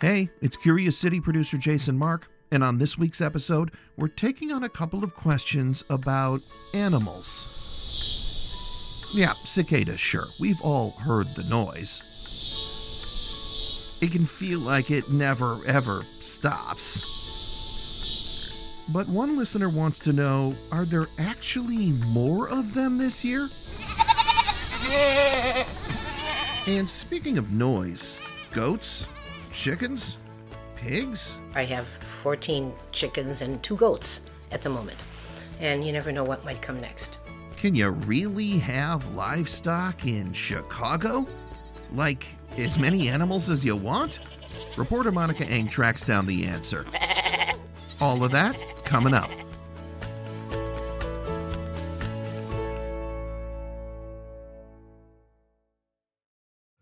Hey, it's Curious City producer Jason Marck, and on this week's episode, we're taking on a couple of questions about animals. Yeah, cicadas, sure. We've all heard the noise. It can feel like it never, ever stops. But one listener wants to know are there actually more of them this year? And speaking of noise, goats, chickens, pigs? I have 14 chickens and two goats at the moment, and you never know what might come next. Can you really have livestock in Chicago? Like as many animals as you want? Reporter Monica Eng tracks down the answer. All of that coming up.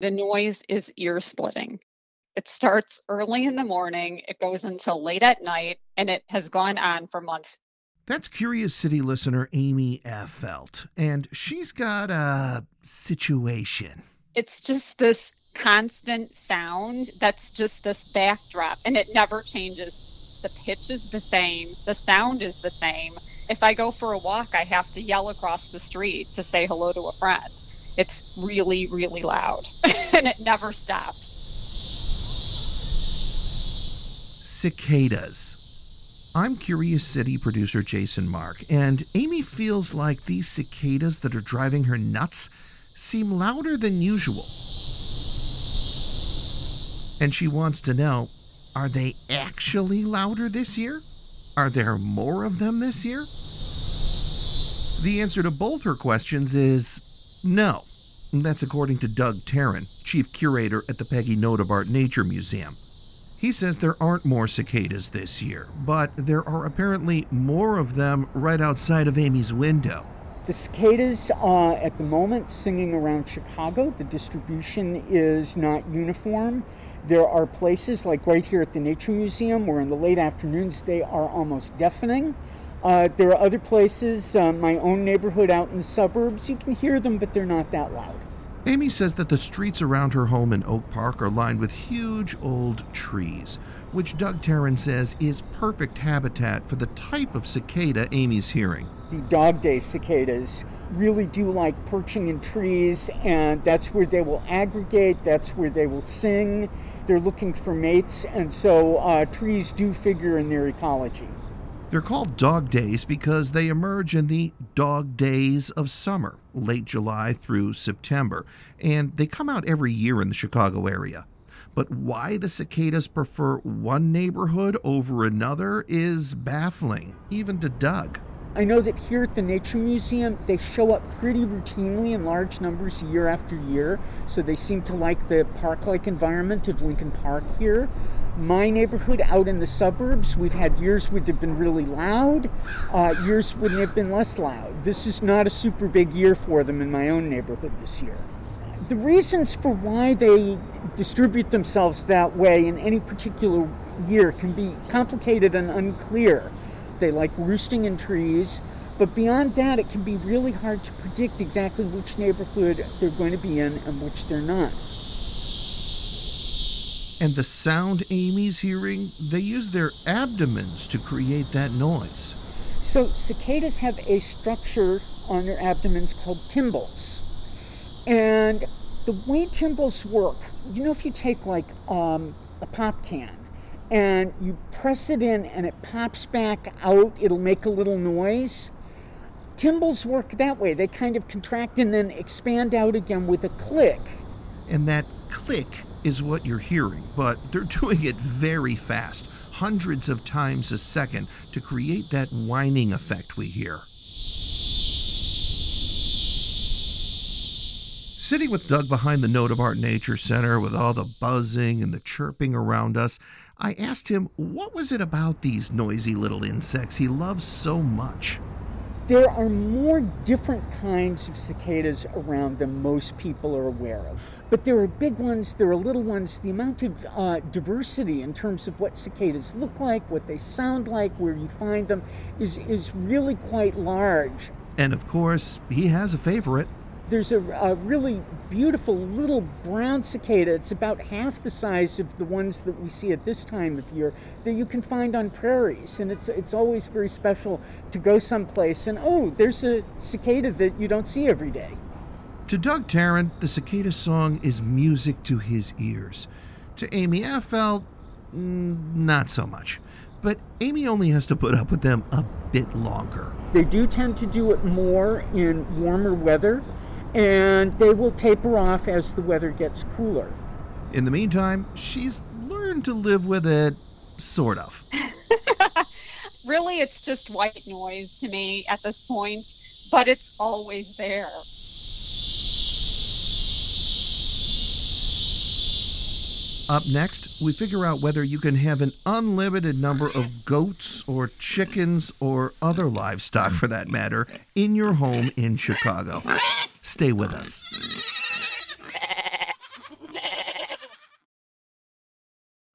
The noise is ear splitting. It starts early in the morning, it goes until late at night, and it has gone on for months. That's Curious City listener Amy F. Felt, and she's got a situation. It's just this constant sound that's just this backdrop, and it never changes. The pitch is the same, the sound is the same. If I go for a walk, I have to yell across the street to say hello to a friend. It's really, really loud, and it never stops. Cicadas. I'm Curious City producer Jason Marck, and Amy feels like these cicadas that are driving her nuts seem louder than usual. And she wants to know are they actually louder this year? Are there more of them this year? The answer to both her questions is no. That's according to Doug Taron, chief curator at the Peggy Notebaert Nature Museum. He says there aren't more cicadas this year, but there are apparently more of them right outside of Amy's window. The cicadas are at the moment singing around Chicago, the distribution is not uniform. There are places like right here at the Nature Museum where in the late afternoons they are almost deafening. Uh, there are other places, uh, my own neighborhood out in the suburbs, you can hear them, but they're not that loud. Amy says that the streets around her home in Oak Park are lined with huge old trees, which Doug Taron says is perfect habitat for the type of cicada Amy's hearing. The dog day cicadas really do like perching in trees, and that's where they will aggregate, that's where they will sing. They're looking for mates, and so uh, trees do figure in their ecology. They're called dog days because they emerge in the dog days of summer, late July through September, and they come out every year in the Chicago area. But why the cicadas prefer one neighborhood over another is baffling, even to Doug. I know that here at the Nature Museum, they show up pretty routinely in large numbers year after year, so they seem to like the park like environment of Lincoln Park here. My neighborhood out in the suburbs, we've had years where they've been really loud, uh, years when they've been less loud. This is not a super big year for them in my own neighborhood this year. The reasons for why they distribute themselves that way in any particular year can be complicated and unclear. They like roosting in trees, but beyond that, it can be really hard to predict exactly which neighborhood they're going to be in and which they're not. And the sound Amy's hearing, they use their abdomens to create that noise. So, cicadas have a structure on their abdomens called tymbals. And the way tymbals work, you know, if you take like um, a pop can and you press it in and it pops back out, it'll make a little noise. Tymbals work that way. They kind of contract and then expand out again with a click. And that click is what you're hearing, but they're doing it very fast, hundreds of times a second, to create that whining effect we hear. Sitting with Doug behind the Notebaert Nature Center with all the buzzing and the chirping around us, I asked him what was it about these noisy little insects he loves so much. There are more different kinds of cicadas around than most people are aware of. But there are big ones, there are little ones. The amount of uh, diversity in terms of what cicadas look like, what they sound like, where you find them, is, is really quite large. And of course, he has a favorite. There's a, a, really beautiful little brown cicada. It's about half the size of the ones that we see at this time of year that you can find on prairies. And it's, it's always very special to go someplace and, oh, there's a cicada that you don't see every day. To Doug Taron, the cicada song is music to his ears. To Amy Effel, mm, not so much. But Amy only has to put up with them a bit longer. They do tend to do it more in warmer weather and they will taper off as the weather gets cooler. In the meantime, she's learned to live with it, sort of. really, it's just white noise to me at this point, but it's always there. Up next, we figure out whether you can have an unlimited number of goats or chickens or other livestock, for that matter, in your home in Chicago. Stay with us.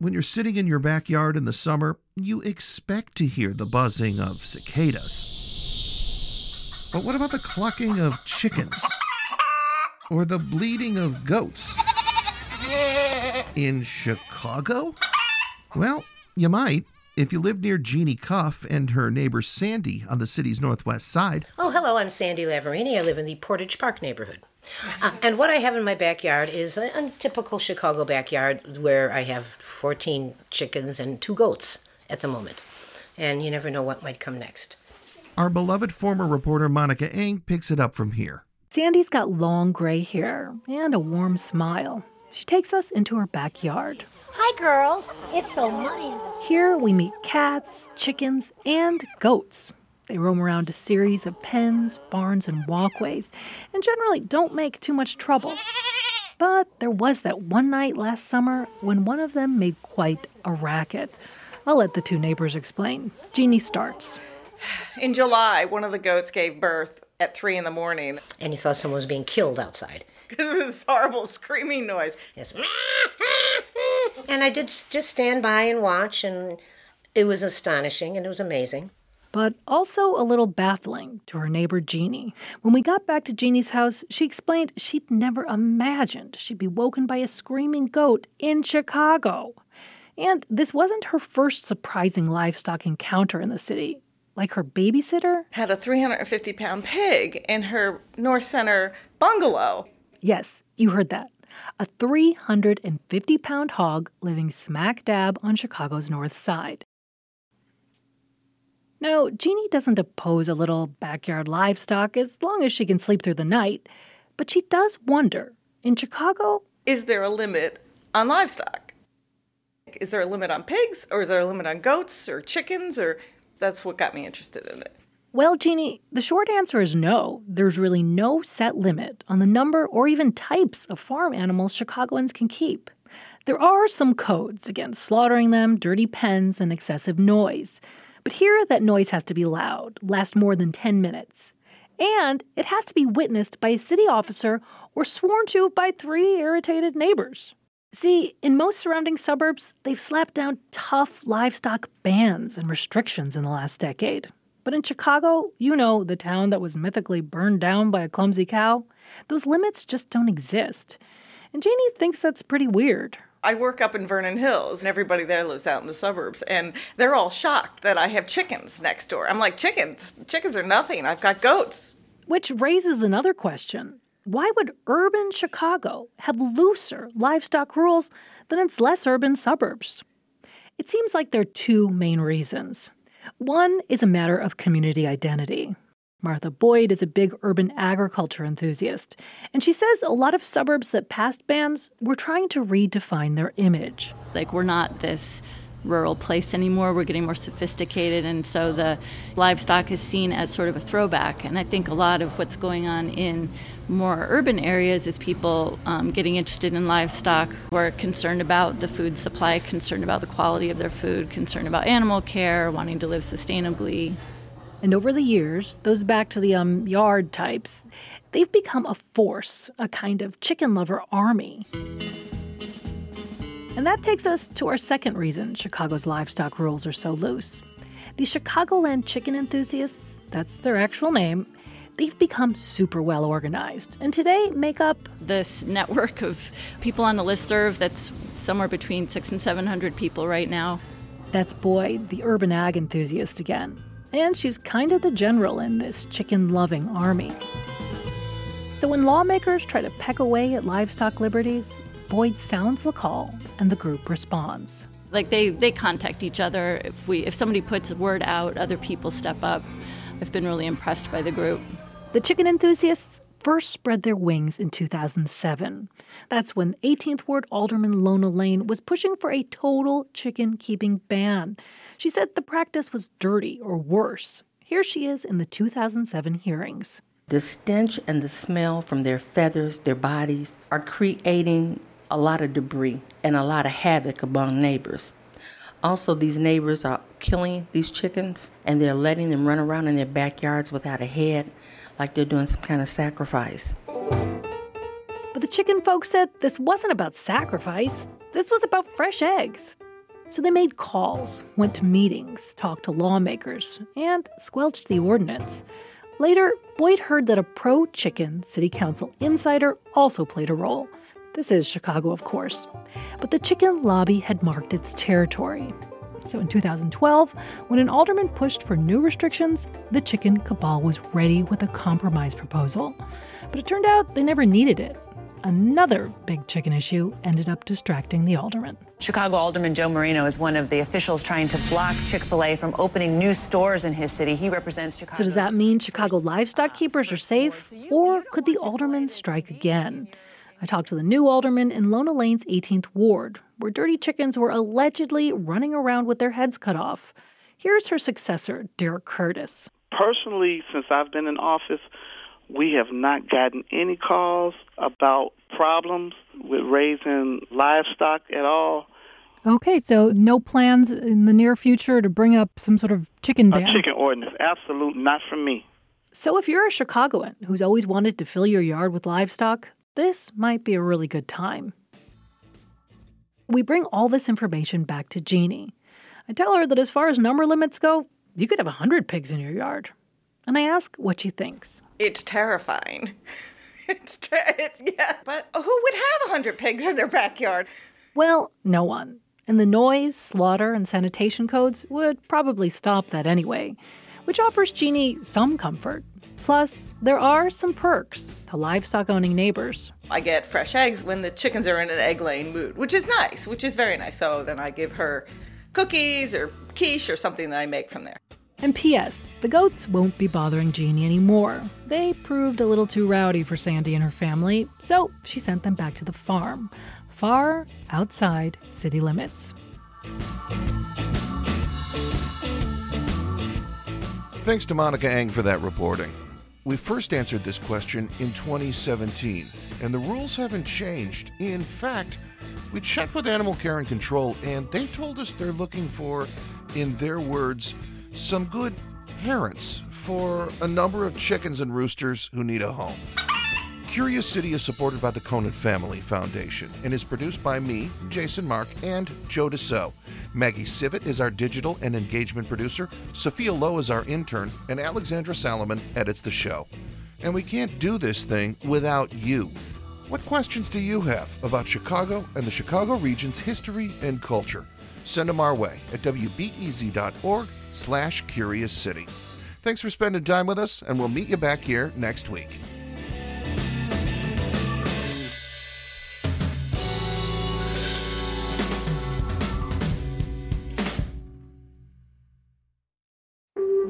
When you're sitting in your backyard in the summer, you expect to hear the buzzing of cicadas. But what about the clucking of chickens? Or the bleating of goats? In Chicago? Well, you might if you live near Jeannie Cuff and her neighbor Sandy on the city's northwest side. Oh, hello, I'm Sandy Lavarini. I live in the Portage Park neighborhood. Uh, and what I have in my backyard is a, a, typical Chicago backyard where I have 14 chickens and two goats at the moment. And you never know what might come next. Our beloved former reporter Monica Eng picks it up from here. Sandy's got long gray hair and a warm smile. She takes us into her backyard. Hi, girls. It's so muddy. Here we meet cats, chickens, and goats. They roam around a series of pens, barns, and walkways, and generally don't make too much trouble. But there was that one night last summer when one of them made quite a racket. I'll let the two neighbors explain. Jeannie starts. In July, one of the goats gave birth at three in the morning. And you thought someone was being killed outside. Because it was horrible screaming noise. Yes. and I did just stand by and watch, and it was astonishing and it was amazing but also a little baffling to her neighbor Jeannie. When we got back to Jeannie's house, she explained she'd never imagined she'd be woken by a screaming goat in Chicago. And this wasn't her first surprising livestock encounter in the city. Like her babysitter had a 350 pound pig in her North Center bungalow. Yes, you heard that. A 350 pound hog living smack dab on Chicago's north side. Now, Jeannie doesn't oppose a little backyard livestock as long as she can sleep through the night, but she does wonder in Chicago, is there a limit on livestock? Is there a limit on pigs, or is there a limit on goats or chickens, or that's what got me interested in it? Well, Jeannie, the short answer is no. There's really no set limit on the number or even types of farm animals Chicagoans can keep. There are some codes against slaughtering them, dirty pens, and excessive noise. But here, that noise has to be loud, last more than 10 minutes. And it has to be witnessed by a city officer or sworn to by three irritated neighbors. See, in most surrounding suburbs, they've slapped down tough livestock bans and restrictions in the last decade. But in Chicago, you know, the town that was mythically burned down by a clumsy cow, those limits just don't exist. And Janie thinks that's pretty weird. I work up in Vernon Hills, and everybody there lives out in the suburbs, and they're all shocked that I have chickens next door. I'm like, chickens? Chickens are nothing. I've got goats. Which raises another question. Why would urban Chicago have looser livestock rules than its less urban suburbs? It seems like there are two main reasons. One is a matter of community identity. Martha Boyd is a big urban agriculture enthusiast, and she says a lot of suburbs that passed bans were trying to redefine their image. Like, we're not this rural place anymore. We're getting more sophisticated, and so the livestock is seen as sort of a throwback. And I think a lot of what's going on in more urban areas is people um, getting interested in livestock who are concerned about the food supply, concerned about the quality of their food, concerned about animal care, wanting to live sustainably. And over the years, those back to the um, yard types, they've become a force, a kind of chicken lover army. And that takes us to our second reason Chicago's livestock rules are so loose. The Chicagoland chicken enthusiasts, that's their actual name, they've become super well organized and today make up this network of people on the listserv that's somewhere between six and 700 people right now. That's Boyd, the urban ag enthusiast again. And she's kind of the general in this chicken loving army. So when lawmakers try to peck away at livestock liberties, Boyd sounds the call and the group responds. Like they, they contact each other. If we if somebody puts a word out, other people step up. I've been really impressed by the group. The chicken enthusiasts first spread their wings in 2007. That's when 18th Ward Alderman Lona Lane was pushing for a total chicken keeping ban. She said the practice was dirty or worse. Here she is in the 2007 hearings. The stench and the smell from their feathers, their bodies, are creating a lot of debris and a lot of havoc among neighbors. Also, these neighbors are killing these chickens and they're letting them run around in their backyards without a head, like they're doing some kind of sacrifice. But the chicken folks said this wasn't about sacrifice, this was about fresh eggs. So they made calls, went to meetings, talked to lawmakers, and squelched the ordinance. Later, Boyd heard that a pro chicken city council insider also played a role. This is Chicago, of course. But the chicken lobby had marked its territory. So in 2012, when an alderman pushed for new restrictions, the chicken cabal was ready with a compromise proposal. But it turned out they never needed it. Another big chicken issue ended up distracting the alderman. Chicago Alderman Joe Moreno is one of the officials trying to block Chick fil A from opening new stores in his city. He represents Chicago. So, does that mean Chicago livestock uh, keepers are safe? Or could the alderman strike again? I talked to the new alderman in Lona Lane's 18th ward, where dirty chickens were allegedly running around with their heads cut off. Here's her successor, Derrick Curtis. Personally, since I've been in office, we have not gotten any calls about problems with raising livestock at all. Okay, so no plans in the near future to bring up some sort of chicken ban? A chicken ordinance, absolute, not for me. So if you're a Chicagoan who's always wanted to fill your yard with livestock, this might be a really good time. We bring all this information back to Jeannie. I tell her that as far as number limits go, you could have 100 pigs in your yard. And I ask what she thinks. It's terrifying. it's, ter- it's yeah, but who would have 100 pigs in their backyard? Well, no one. And the noise, slaughter, and sanitation codes would probably stop that anyway, which offers Jeannie some comfort. Plus, there are some perks to livestock owning neighbors. I get fresh eggs when the chickens are in an egg laying mood, which is nice, which is very nice. So then I give her cookies or quiche or something that I make from there. And P.S., the goats won't be bothering Jeannie anymore. They proved a little too rowdy for Sandy and her family, so she sent them back to the farm, far outside city limits. Thanks to Monica Eng for that reporting. We first answered this question in 2017, and the rules haven't changed. In fact, we checked with Animal Care and Control, and they told us they're looking for, in their words, some good parents for a number of chickens and roosters who need a home. Curious City is supported by the Conant Family Foundation and is produced by me, Jason Marck, and Joe DeCeault. Maggie Sivit is our digital and engagement producer, Sophia Lowe is our intern, and Alexandra Salomon edits the show. And we can't do this thing without you. What questions do you have about Chicago and the Chicago region's history and culture? Send them our way at wbez.org slash curious city. Thanks for spending time with us, and we'll meet you back here next week.